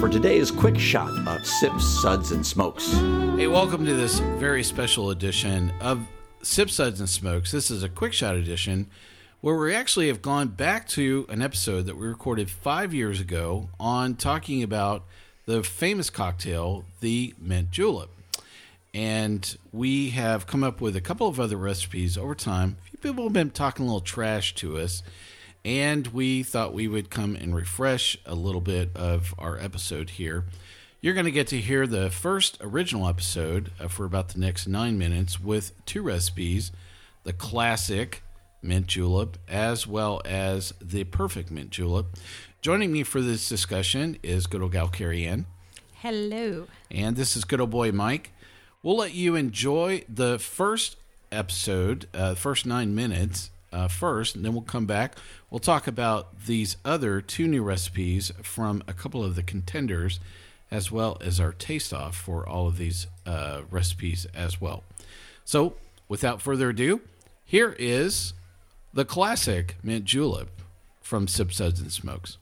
for today's quick shot of Sips, Suds, and Smokes. Hey, welcome to this very special edition of Sips, Suds, and Smokes. This is a quick shot edition where we actually have gone back to an episode that we recorded five years ago on talking about the famous cocktail, the mint julep. And we have come up with a couple of other recipes over time. A few people have been talking a little trash to us and we thought we would come and refresh a little bit of our episode here. You're going to get to hear the first original episode uh, for about the next nine minutes with two recipes the classic mint julep as well as the perfect mint julep. Joining me for this discussion is good old gal Cary Ann. Hello. And this is good old boy Mike. We'll let you enjoy the first episode, uh, first nine minutes, uh, first, and then we'll come back. We'll talk about these other two new recipes from a couple of the contenders, as well as our taste off for all of these uh, recipes as well. So, without further ado, here is the classic mint julep from Sip Suds and Smokes.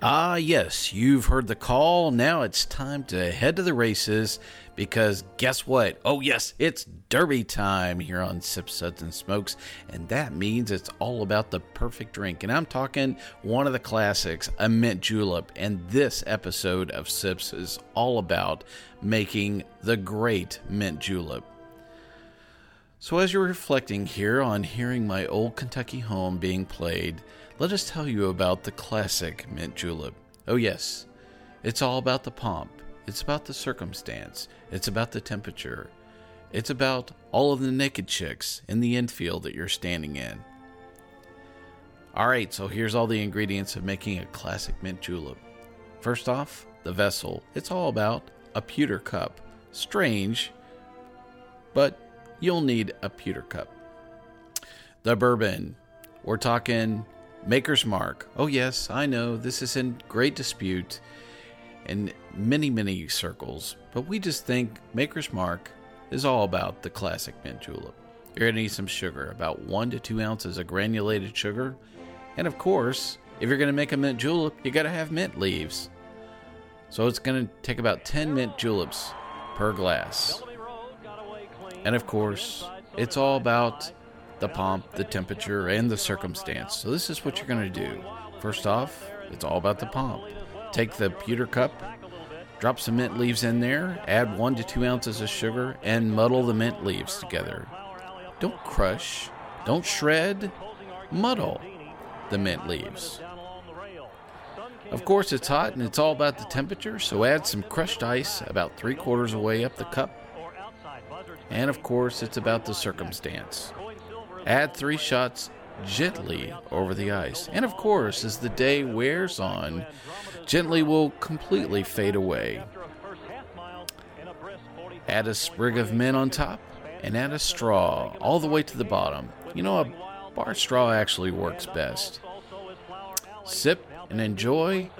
Ah, yes, you've heard the call. Now it's time to head to the races because guess what? Oh, yes, it's Derby time here on Sip Suds and Smokes, and that means it's all about the perfect drink. And I'm talking one of the classics, a mint julep. And this episode of Sips is all about making the great mint julep. So, as you're reflecting here on hearing my old Kentucky home being played, let us tell you about the classic mint julep. Oh, yes, it's all about the pomp, it's about the circumstance, it's about the temperature, it's about all of the naked chicks in the infield that you're standing in. Alright, so here's all the ingredients of making a classic mint julep. First off, the vessel. It's all about a pewter cup. Strange, but you'll need a pewter cup. The bourbon. We're talking Maker's Mark. Oh, yes, I know this is in great dispute in many, many circles, but we just think Maker's Mark is all about the classic mint julep. You're going to need some sugar, about one to two ounces of granulated sugar. And of course, if you're going to make a mint julep, you got to have mint leaves. So it's going to take about 10 mint juleps per glass. And of course, it's all about the pomp, the temperature, and the circumstance. So, this is what you're going to do. First off, it's all about the pomp. Take the pewter cup, drop some mint leaves in there, add one to two ounces of sugar, and muddle the mint leaves together. Don't crush, don't shred, muddle the mint leaves. Of course, it's hot and it's all about the temperature, so add some crushed ice about three quarters of the way up the cup. And of course, it's about the circumstance. Add three shots gently over the ice. And of course, as the day wears on, gently will completely fade away. Add a sprig of mint on top and add a straw all the way to the bottom. You know, a bar straw actually works best. Sip and enjoy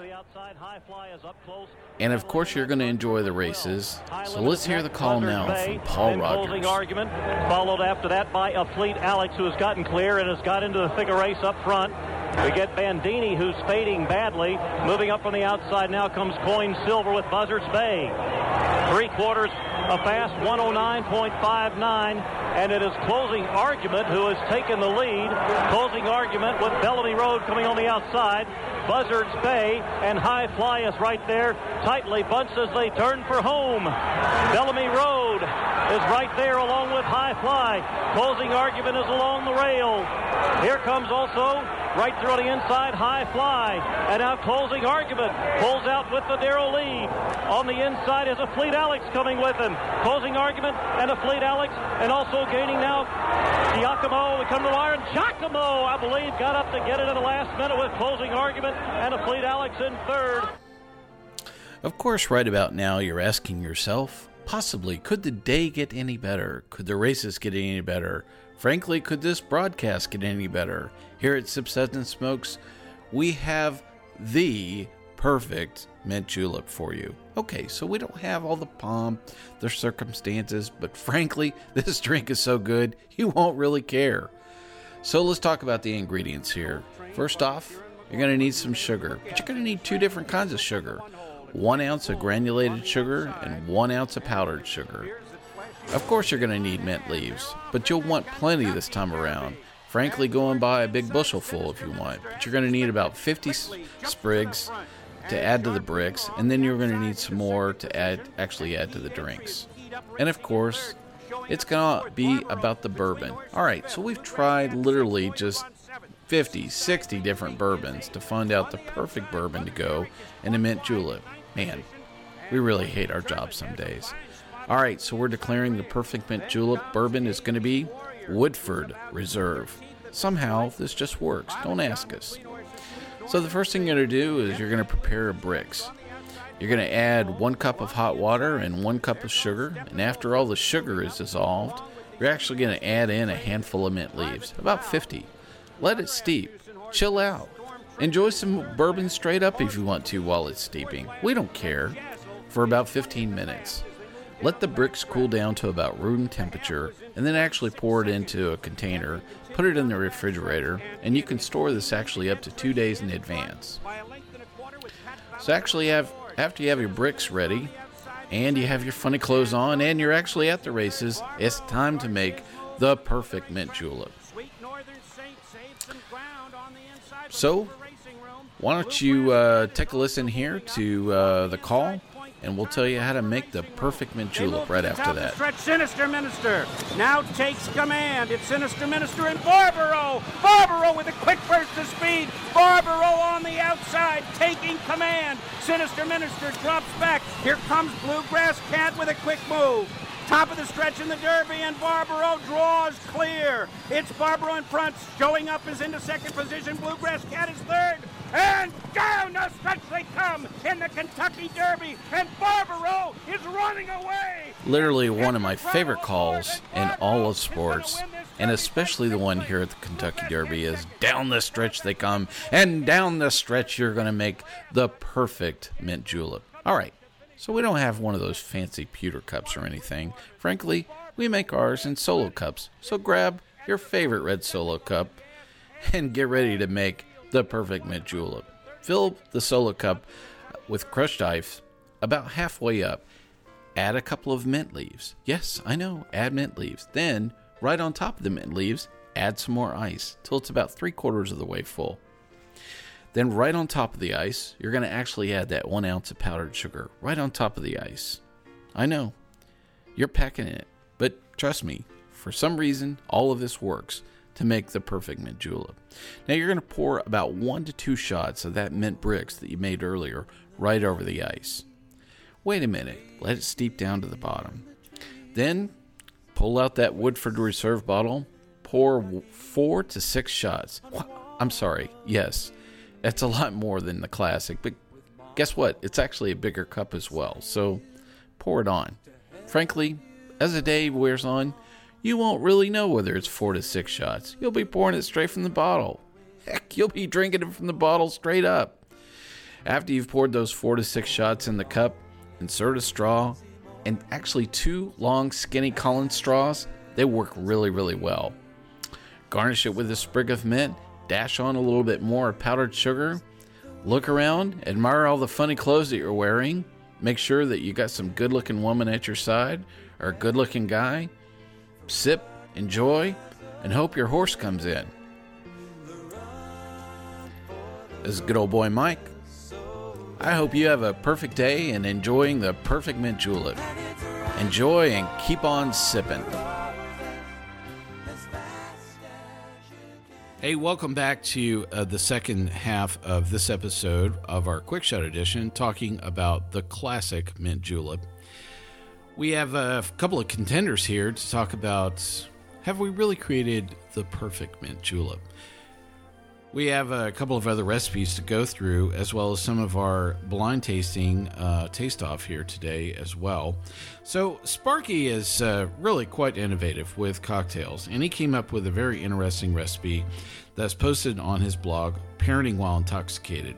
and of course, you're going to enjoy the races. So let's hear the call now from Paul Rogers. Closing argument, followed after that by a fleet Alex, who has gotten clear and has got into the figure race up front. We get Bandini, who's fading badly. Moving up from the outside now comes Coin Silver with Buzzards Bay. Three quarters, a fast 109.59, and it is closing argument who has taken the lead. Closing argument with Bellamy Road coming on the outside. Buzzards Bay and High Fly is right there, tightly bunts as they turn for home. Bellamy Road is right there along with High Fly. Closing argument is along the rail. Here comes also right through on the inside, High Fly. And now closing argument pulls out with the Darrow lead. On the inside is Afleet Alex coming with him. Closing argument and Afleet Alex, and also gaining now Giacomo. We come to the wire, and Giacomo, I believe, got up to get it at the last minute with closing argument and Afleet Alex in third. Of course, right about now, you're asking yourself, possibly, could the day get any better? Could the races get any better? Frankly, could this broadcast get any better? Here at and Smokes, we have the perfect mint julep for you. Okay, so we don't have all the pomp, the circumstances, but frankly, this drink is so good, you won't really care. So let's talk about the ingredients here. First off, you're going to need some sugar, but you're going to need two different kinds of sugar one ounce of granulated sugar and one ounce of powdered sugar. Of course, you're going to need mint leaves, but you'll want plenty this time around. Frankly, go and buy a big bushel full if you want, but you're going to need about 50 sprigs to add to the brix, and then you're going to need some more to add actually add to the drinks. And of course, it's going to be about the bourbon. All right, so we've tried literally just 50, 60 different bourbons to find out the perfect bourbon to go in a mint julep. Man, we really hate our job some days. All right, so we're declaring the perfect mint julep bourbon is going to be Woodford Reserve. Somehow this just works. Don't ask us. So the first thing you're going to do is you're going to prepare Brix. You're going to add one cup of hot water and one cup of sugar, and after all the sugar is dissolved, you're actually going to add in a handful of mint leaves, about 50. Let it steep. Chill out. Enjoy some bourbon straight up if you want to while it's steeping. We don't care. For about 15 minutes. Let the brix cool down to about room temperature, and then actually pour it into a container, put it in the refrigerator, and you can store this actually up to two days in advance. So actually have after you have your brix ready and you have your funny clothes on and you're actually at the races, it's time to make the perfect mint julep. So, why don't you uh, take a listen here to uh, the call and we'll tell you how to make the perfect mint julep right after that. Stretch Sinister Minister now takes command. It's Sinister Minister and Barbaro. Barbaro with a quick burst of speed. Barbaro on the outside taking command. Sinister Minister drops back. Here comes Bluegrass Cat with a quick move. Top of the stretch in the Derby, and Barbaro draws clear. It's Barbaro in front, showing up is into second position. Bluegrass Cat is third. And down the stretch they come in the Kentucky Derby, and Barbaro is running away. Literally one of my favorite calls in all of sports, and especially the one here at the Kentucky Derby, is down the stretch they come, and down the stretch you're going to make the perfect mint julep. All right, so we don't have one of those fancy pewter cups or anything. Frankly, we make ours in solo cups. So grab your favorite red solo cup and get ready to make the perfect mint julep. Fill the solo cup with crushed ice about halfway up. Add a couple of mint leaves. Yes, I know, add mint leaves. Then, right on top of the mint leaves, add some more ice till it's about three quarters of the way full. Then, right on top of the ice, you're going to actually add that one ounce of powdered sugar right on top of the ice. I know, you're packing it, but trust me, for some reason, all of this works to make the perfect mint julep. Now you're going to pour about one to two shots of that mint brix that you made earlier right over the ice. Wait a minute, let it steep down to the bottom. Then pull out that Woodford Reserve bottle, pour four to six shots. I'm sorry, yes, that's a lot more than the classic, but guess what? It's actually a bigger cup as well, so pour it on. Frankly, as the day wears on, you won't really know whether it's four to six shots. You'll be pouring it straight from the bottle. Heck, you'll be drinking it from the bottle straight up. After you've poured those four to six shots in the cup, insert a straw and actually two long, skinny Collins straws. They work really, really well. Garnish it with a sprig of mint, dash on a little bit more powdered sugar. Look around, admire all the funny clothes that you're wearing. Make sure that you got some good looking woman at your side or a good looking guy sip, enjoy, and hope your horse comes in. This is good old boy Mike. I hope you have a perfect day and enjoying the perfect mint julep. Enjoy and keep on sipping. Hey, welcome back to uh, the second half of this episode of our Quick Shot edition, talking about the classic mint julep. We have a couple of contenders here to talk about have we really created the perfect mint julep? We have a couple of other recipes to go through, as well as some of our blind tasting uh, taste off here today as well. So, Sparky is uh, really quite innovative with cocktails, and he came up with a very interesting recipe that's posted on his blog, Parenting While Intoxicated.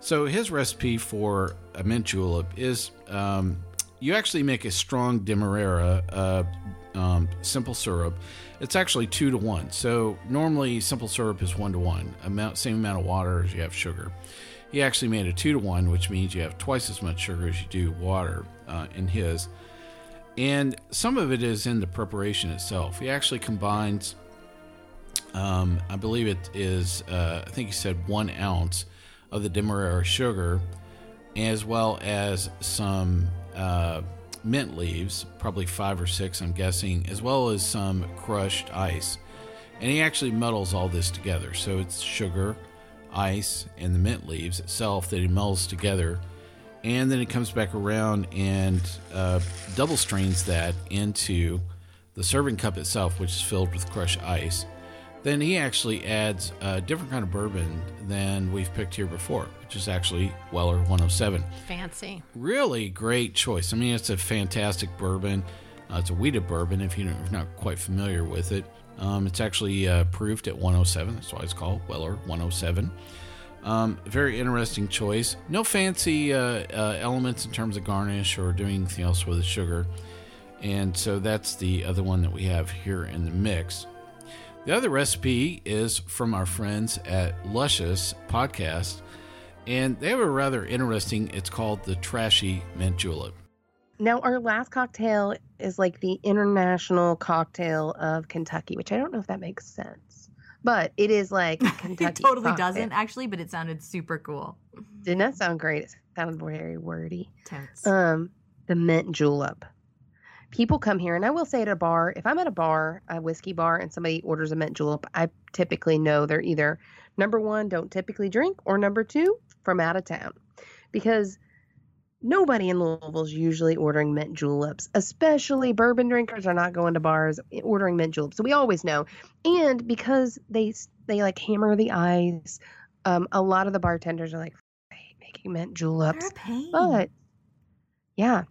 So, his recipe for a mint julep is um, you actually make a strong Demerara uh, um, simple syrup. It's actually two to one. So normally simple syrup is one to one, amount same amount of water as you have sugar. He actually made a two to one, which means you have twice as much sugar as you do water uh, in his. And some of it is in the preparation itself. He actually combines, um, I believe it is, uh, I think he said one ounce of the Demerara sugar, as well as some uh, mint leaves, probably five or six, I'm guessing, as well as some crushed ice. And he actually muddles all this together. So it's sugar, ice, and the mint leaves itself that he melts together. And then he comes back around and uh, double strains that into the serving cup itself, which is filled with crushed ice. Then he actually adds a different kind of bourbon than we've picked here before, which is actually Weller 107 Fancy. really great choice. I mean, it's a fantastic bourbon. Uh, it's a wheated bourbon if you're not quite familiar with it. Um, it's actually uh, proofed at 107. That's why it's called Weller 107. Um, very interesting choice. No fancy uh, uh, elements in terms of garnish or doing anything else with the sugar. And so that's the other one that we have here in the mix. The other recipe is from our friends at LushUs Podcast, and they have a rather interesting. It's called the Trashy Mint Julep. Now, our last cocktail is like the international cocktail of Kentucky, which I don't know if that makes sense, but it is like Kentucky. it totally cocktail. doesn't actually, but it sounded super cool. Didn't that sound great? It sounded very wordy. Totes. Um, the mint julep. People come here, and I will say at a bar, if I'm at a bar, a whiskey bar, and somebody orders a mint julep, I typically know they're either number one, don't typically drink, or number two, from out of town. Because nobody in Louisville is usually ordering mint juleps, especially bourbon drinkers are not going to bars ordering mint juleps. So we always know. And because they they like hammer the ice, um, a lot of the bartenders are like, I hate making mint juleps. They're a pain. But yeah.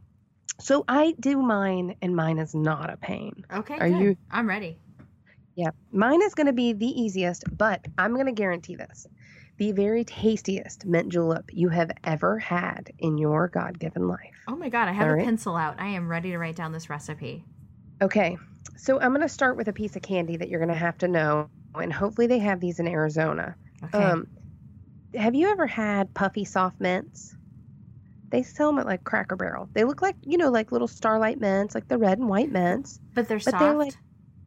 So I do mine and mine is not a pain. okay, are good. you- I'm ready. Yeah. Mine is going to be the easiest, but I'm going to guarantee this. The very tastiest mint julep you have ever had in your God-given life. Oh my god, I have All a right. pencil out. I am ready to write down this recipe. Okay. So I'm going to start with a piece of candy that you're going to have to know and hopefully they have these in Arizona. Okay. Um have you ever had puffy soft mints? They sell them at like Cracker Barrel. They look like, you know, like little starlight mints, like the red and white mints. but they're but soft. they're like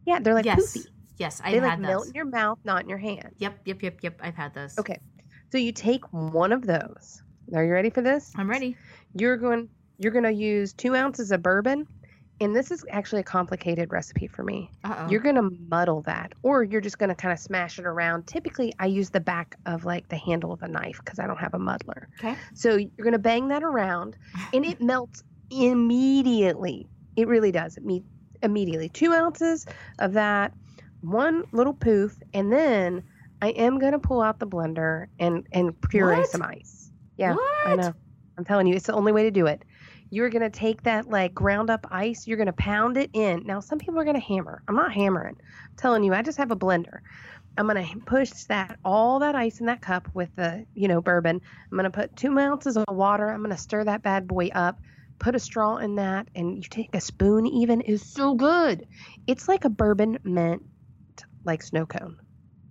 Yeah, they're like yes. poofy. Yes, I've They had like melt in your mouth, not in your hand. Yep, yep, yep, yep. I've had those. Okay. So you take one of those. Are you ready for this? I'm ready. You're going you're going to use 2 ounces of bourbon. And this is actually a complicated recipe for me. Uh oh. You're going to muddle that or you're just going to kind of smash it around. Typically, I use the back of like the handle of a knife cuz I don't have a muddler. Okay. So you're going to bang that around and it melts immediately. It really does. It me- immediately. 2 ounces of that, one little poof, and then I am going to pull out the blender and and puree What? some ice. Yeah, what? I know. I'm telling you, it's the only way to do it. You're going to take that like ground up ice, you're going to pound it in. Now, some people are going to hammer. I'm not hammering. I'm telling you, I just have a blender. I'm going to push that all that ice in that cup with the, you know, bourbon. I'm going to put 2 ounces of water. I'm going to stir that bad boy up. Put a straw in that and you take a spoon even is so good. It's like a bourbon mint like snow cone.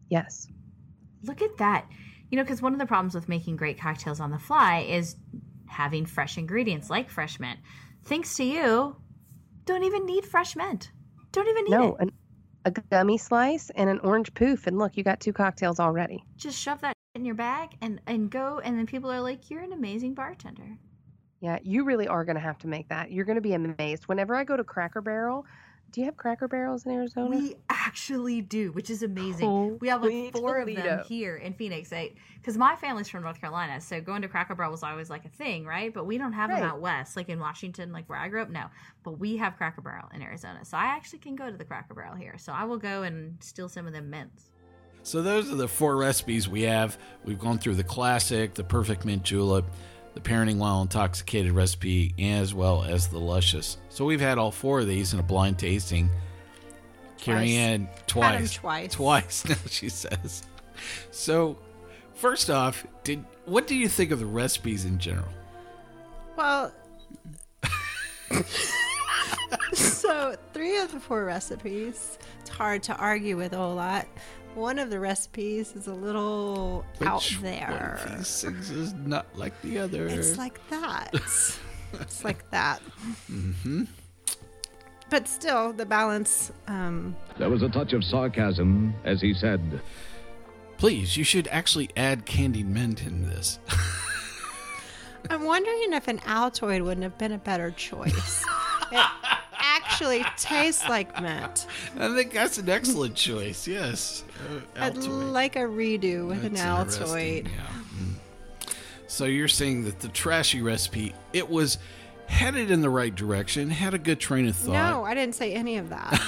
Yes. Look at that. You know, because one of the problems with making great cocktails on the fly is having fresh ingredients like fresh mint. Thanks to you, don't even need fresh mint. Don't even need No, it. an, a gummy slice and an orange poof and look, you got two cocktails already. Just shove that in your bag and and go, and then people are like, "You're an amazing bartender." Yeah, you really are going to have to make that. You're going to be amazed. Whenever I go to Cracker Barrel, do you have Cracker Barrels in Arizona? We actually do, which is amazing. Holy we have like four of them Toledo. here in Phoenix. Because my family's from North Carolina, so going to Cracker Barrel was always like a thing, right? But we don't have them out west, like in Washington, like where I grew up. No, but we have Cracker Barrel in Arizona, so I actually can go to the Cracker Barrel here. So I will go and steal some of them mints. So those are the four recipes we have. We've gone through the classic, the perfect mint julep, the parenting while intoxicated recipe, as well as the LushUs. So we've had all four of these in a blind tasting. Cary Ann twice. twice. Twice now she says. So first off, did what do you think of the recipes in general? Well, so three of the four recipes. It's hard to argue with a lot. One of the recipes is a little out Which there. One of these things is not like the other. It's like that. it's like that. Mm-hmm. But still, the balance. Um, There was a touch of sarcasm as he said, Please, you should actually add candied mint in this. I'm wondering if an Altoid wouldn't have been a better choice. it actually tastes like mint. I think that's an excellent choice. Yes, uh, I'd like a redo with That's an Altoid. Yeah. Mm. So you're saying that the trashy recipe it was headed in the right direction, had a good train of thought. No, I didn't say any of that.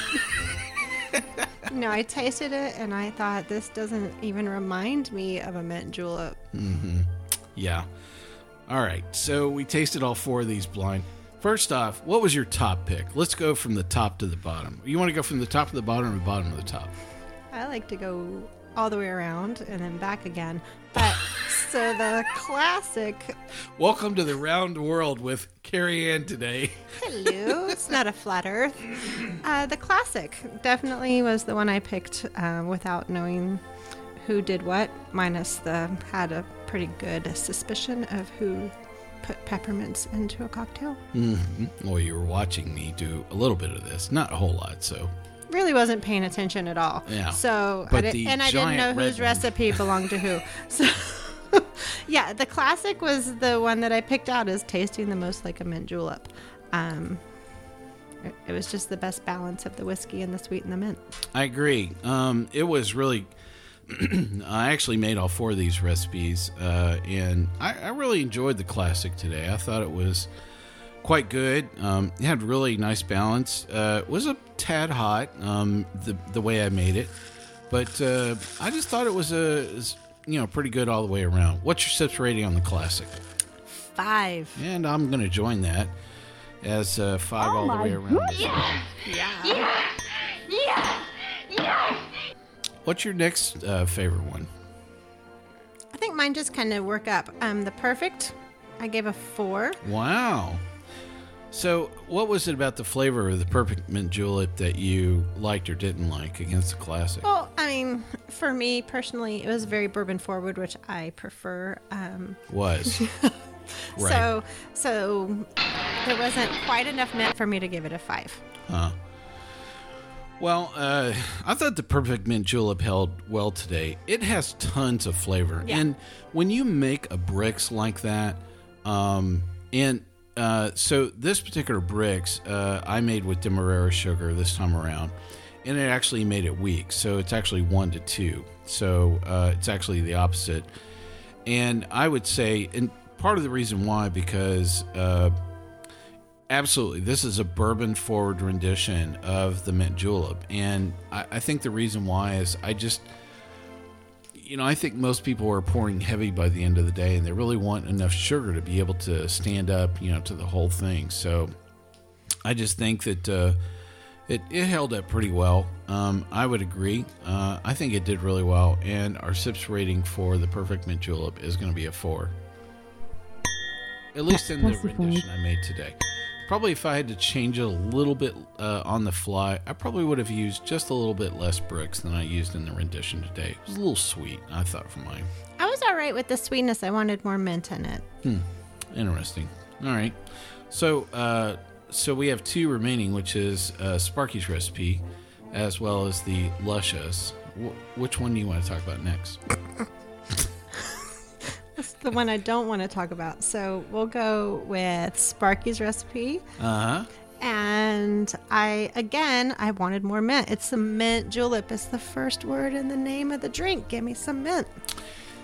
no, I tasted it and I thought this doesn't even remind me of a mint julep. Yeah. All right. So we tasted all four of these blind. First off, what was your top pick? Let's go from the top to the bottom. You want to go from the top to the bottom or the bottom to the top? I like to go all the way around and then back again. But so the classic Welcome to the round world with Cary Ann today. Hello. it's not a flat earth. Uh, the classic definitely was the one I picked um, without knowing who did what, minus the had a pretty good suspicion of who put peppermints into a cocktail. Well, you were watching me do a little bit of this, not a whole lot. So Really wasn't paying attention at all. Yeah. So, But I the did, and I didn't know whose one. recipe belonged to who. So, yeah, the classic was the one that I picked out as tasting the most like a mint julep. Um, it- it was just the best balance of the whiskey and the sweet and the mint. I agree. Um, it was really. I actually made all four of these recipes, uh, and I, I really enjoyed the classic today. I thought it was quite good. Um, it had really nice balance. Uh, it was a tad hot um, the the way I made it, but uh, I just thought it was a is, you know pretty good all the way around. What's your sips rating on the classic? Five. And I'm going to join that as uh, five all the way around. What's your next uh, favorite one? I think mine just kind of work up. Um, the perfect, I gave a four. Wow. So, what was it about the flavor of the perfect mint julep that you liked or didn't like against the classic? Well, I mean, for me personally, it was very bourbon forward, which I prefer. Um, Was right. So, so there wasn't quite enough mint for me to give it a five. Well, uh, I thought the perfect mint julep held well today. It has tons of flavor, Yeah. and when you make a brix like that, um, and uh, so this particular brix uh, I made with Demerara sugar this time around, and it actually made it weak. So it's actually one to two. So uh, it's actually the opposite. And I would say, and part of the reason why, because uh, absolutely, this is a bourbon forward rendition of the mint julep. And I, I think the reason why is I just, you know, I think most people are pouring heavy by the end of the day and they really want enough sugar to be able to stand up, you know, to the whole thing. So I just think that uh, it, it held up pretty well. Um, I would agree. Uh, I think it did really well. And our SIPS rating for the Perfect Mint Julep is going to be a four. At least in the rendition I made today. Probably if I had to change it a little bit uh, on the fly, I probably would have used just a little bit less brix than I used in the rendition today. It was a little sweet, I thought, for mine. I was all right with the sweetness. I wanted more mint in it. Hmm. Interesting. All right. So, uh, so we have two remaining, which is uh, Sparky's recipe, as well as the LushUs. Wh- which one do you want to talk about next? That's the one I don't want to talk about. So we'll go with Sparky's recipe. Uh huh. And I, again, I wanted more mint. It's the mint julep. It's the first word in the name of the drink. Give me some mint.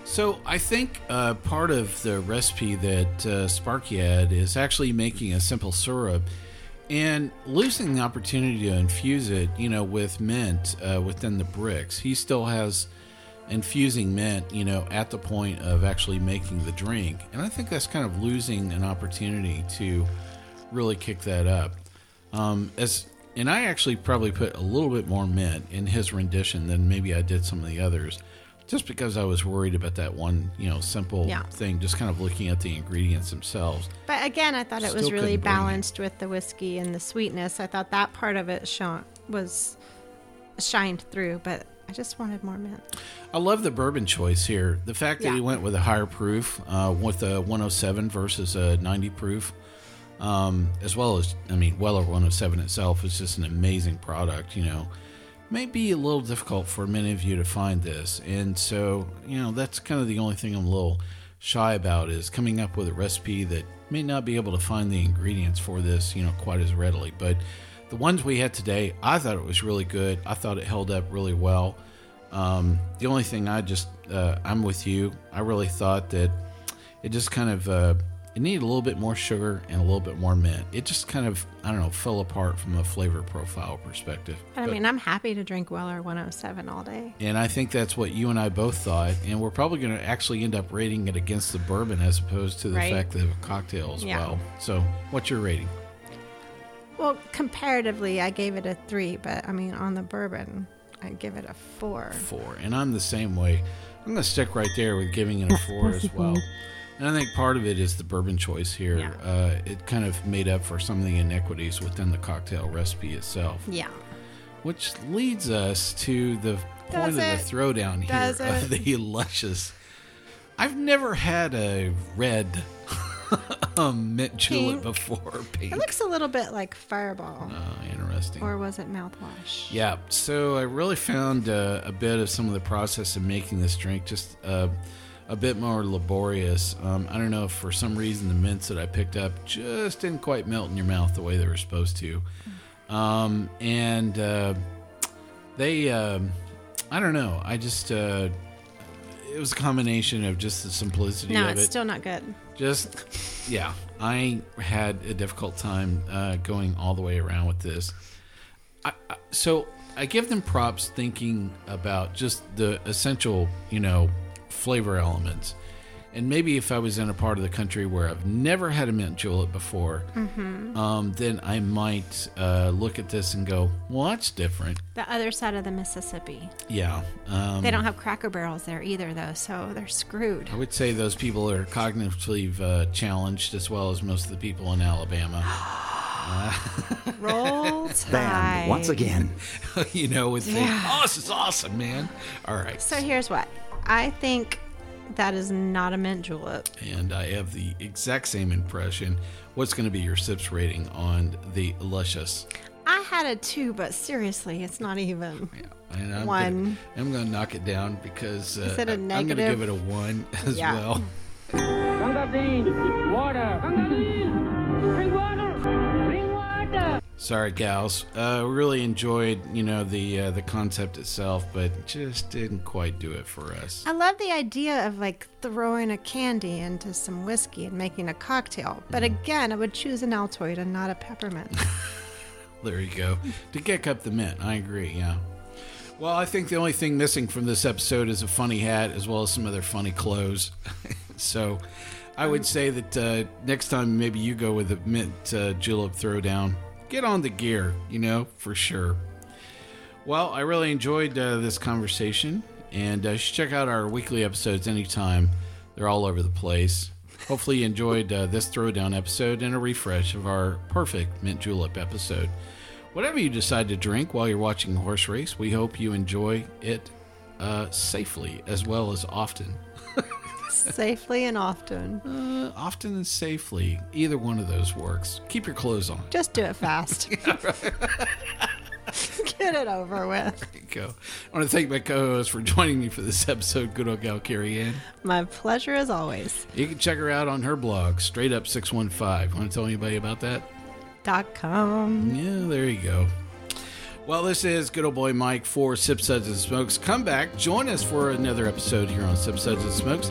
So I think uh, part of the recipe that uh, Sparky had is actually making a simple syrup and losing the opportunity to infuse it, you know, with mint uh, within the brix. He still has infusing mint, you know, at the point of actually making the drink, and I think that's kind of losing an opportunity to really kick that up. Um, as and I actually probably put a little bit more mint in his rendition than maybe I did some of the others just because I was worried about that one, you know, simple Yeah. thing, just kind of looking at the ingredients themselves. But again, I thought it was really couldn't bring it. balanced with the whiskey and the sweetness. I thought that part of it shone, was shined through, but I just wanted more mint. I love the bourbon choice here. The fact that Yeah. he went with a higher proof, uh, with a 107 versus a 90 proof, um, as well as, I mean, Weller 107 itself is just an amazing product, you know. May be a little difficult for many of you to find this. And so, you know, that's kind of the only thing I'm a little shy about is coming up with a recipe that may not be able to find the ingredients for this, you know, quite as readily. But the ones we had today, I thought it was really good. I thought it held up really well. Um, the only thing I just, uh, I'm with you. I really thought that it just kind of, uh, it needed a little bit more sugar and a little bit more mint. It just kind of, I don't know, fell apart from a flavor profile perspective. But, I mean, I'm happy to drink Weller 107 all day. and I think that's what you and I both thought. And we're probably going to actually end up rating it against the bourbon as opposed to the Right. fact that of a cocktail as Yeah. well. So, what's your rating? Well, comparatively, I gave it a three, but I mean, on the bourbon, I give it a four. Four. And I'm the same way. I'm going to stick right there with giving it a four as well. And I think part of it is the bourbon choice here. Yeah. Uh, it kind of made up for some of the inequities within the cocktail recipe itself. Yeah. Which leads us to the point Does of it? the throwdown here Does of the LushUs. I've never had a red um, mint julep before. Pink. It looks a little bit like Fireball. Oh, interesting. Or was it mouthwash? Yeah, so I really found uh, a bit of some of the process of making this drink just uh, a bit more laborious. Um, I don't know if for some reason the mints that I picked up just didn't quite melt in your mouth the way they were supposed to. Um, and uh, they, um I don't know, I just, uh, it was a combination of just the simplicity No, of it. No, it's it still not good. just yeah i had a difficult time uh, going all the way around with this I, I, so i give them props thinking about just the essential you know flavor elements and maybe if i was in a part of the country where i've never had a mint julep before um, then i might uh, look at this and go well that's different The other side of the Mississippi. yeah um, They don't have cracker barrels there either, though, so they're screwed. I would say those people are cognitively uh, challenged as well as most of the people in Alabama. Roll Tide. Bam, once again. you know, with thinking, Yeah. oh, this is awesome, man. All right. So here's what I think that is not a mint julep. And I have the exact same impression. What's going to be your sips rating on the LushUs? I had a two, but seriously, it's not even. Yeah, and I'm One. Gonna, I'm going to knock it down because uh, Is it a I- I'm going to give it a one as Yeah. well. Water. Sorry, gals. Uh, really enjoyed, you know, the uh, the concept itself, but just didn't quite do it for us. I love the idea of like throwing a candy into some whiskey and making a cocktail. But again, I would choose an Altoid and not a peppermint. There you go. To kick up the mint. I agree, yeah. Well, I think the only thing missing from this episode is a funny hat as well as some other funny clothes. so I would say that uh, next time maybe you go with a mint uh, julep throwdown, get on the gear, you know, for sure. Well, I really enjoyed uh, this conversation, and uh, check out our weekly episodes anytime. They're all over the place. Hopefully, you enjoyed uh, this throwdown episode and a refresh of our perfect mint julep episode. Whatever you decide to drink while you're watching a horse race, we hope you enjoy it uh, safely as well as often. Safely and often. Uh, often and safely. Either one of those works. Keep your clothes on. Just do it fast. Get it over with. There you go. I want to thank my co-host for joining me for this episode, good old gal Cary Ann. My pleasure as always. You can check her out on her blog, Straight Up 615. Want to tell anybody about that? Dot com. Yeah, there you go. Well, this is good old boy Mike for Sip Suds and Smokes. Come back, join us for another episode here on Sip Suds and Smokes,